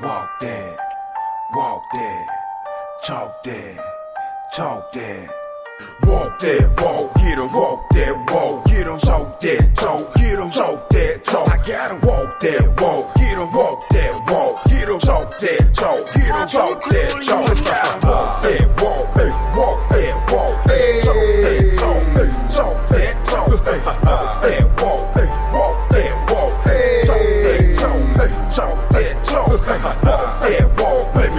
walk that, walk that, talk that, talk that. Walk that walk, get em, walk that walk, get em, talk that talk, get em, talk that talk. I gotta walk that walk, get em, walk that walk, get em, talk that talk, get em, talk that talk. I gotta walk that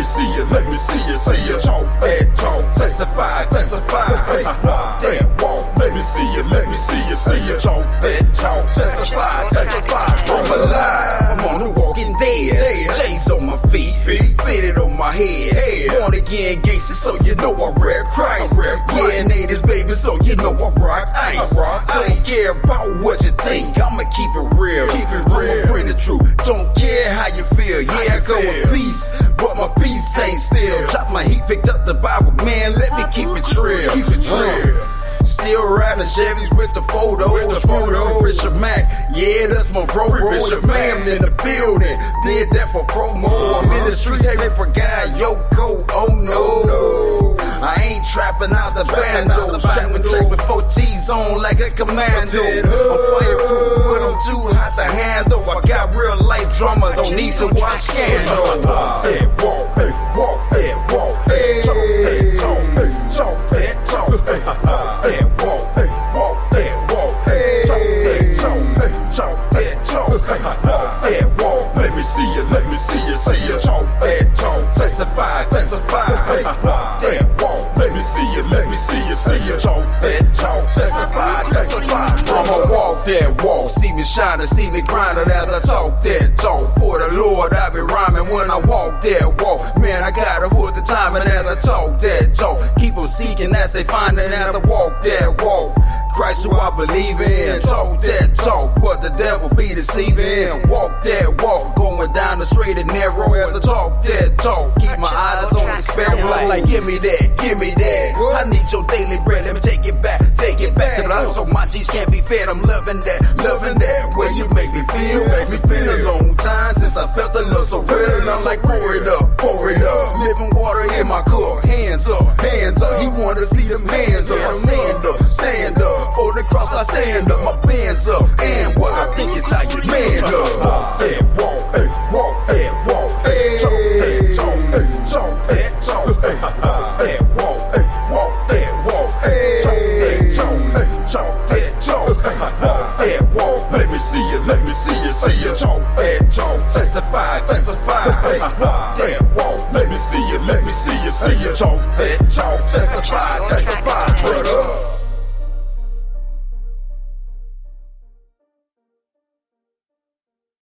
see you, let me see you, see you, talk that talk, testify, testify, hey, walk that walk. Let me see you, let me see you, see you, talk that talk, testify, testify. I'm alive, I'm on the walking dead, J's on my feet, fitted on my head, again gangster, so you know I rap Christ. Yeah, natives, baby, so you know I rock ice. Don't care about what you think, I'ma keep it real. Keep it real. I'ma bring the truth. Don't care how you feel. Yeah, I go with peace, but my peace ain't still. Chop my heat, picked up the Bible, man. Let me keep it real. Keep it uh, real. Still riding Chevys with the photo. With the photo. Bishop Mac, yeah, that's my bro. bro. Bishop Man in the building. Did that for promo. Uh-huh. I'm in the streets, hey, for forgot Yoko. On like a commando. I'm fireproof, but I'm too hot to handle. I got real life drama, don't need to watch scandal. That walk, hey, walk that walk, hey, me shining, see me grinding as I talk that talk. For the Lord, I be rhyming when I walk that walk. Man, I gotta put the time in as I talk that talk. Keep them seeking as they find it as I walk that walk. Christ who I believe in, talk that talk, but the devil be deceiving. Walk that walk, going down the straight and narrow as I talk that talk. Keep my eyes sparrow, like give me that, give me that. I need your daily bread, let me take it back, take it back so my G's can't be fed. I'm loving that, loving that. Way you make me feel, make me feel a long time since I felt the love so real, and I'm like pour it up, pour it up. Living water in my cup, hands up, hands up. He wanna see them hands up. Stand up, stand up. For the cross, I stand up, my bands up. And what I think is how you man walk that walk, walk that walk, hey, talk that talk, hey, that talk, walk that walk. Let me see you, let me see you, see you, talk that talk, testify, testify, hey, walk that walk. Let me see you, let me see you, see you, talk that talk, testify, testify, brother.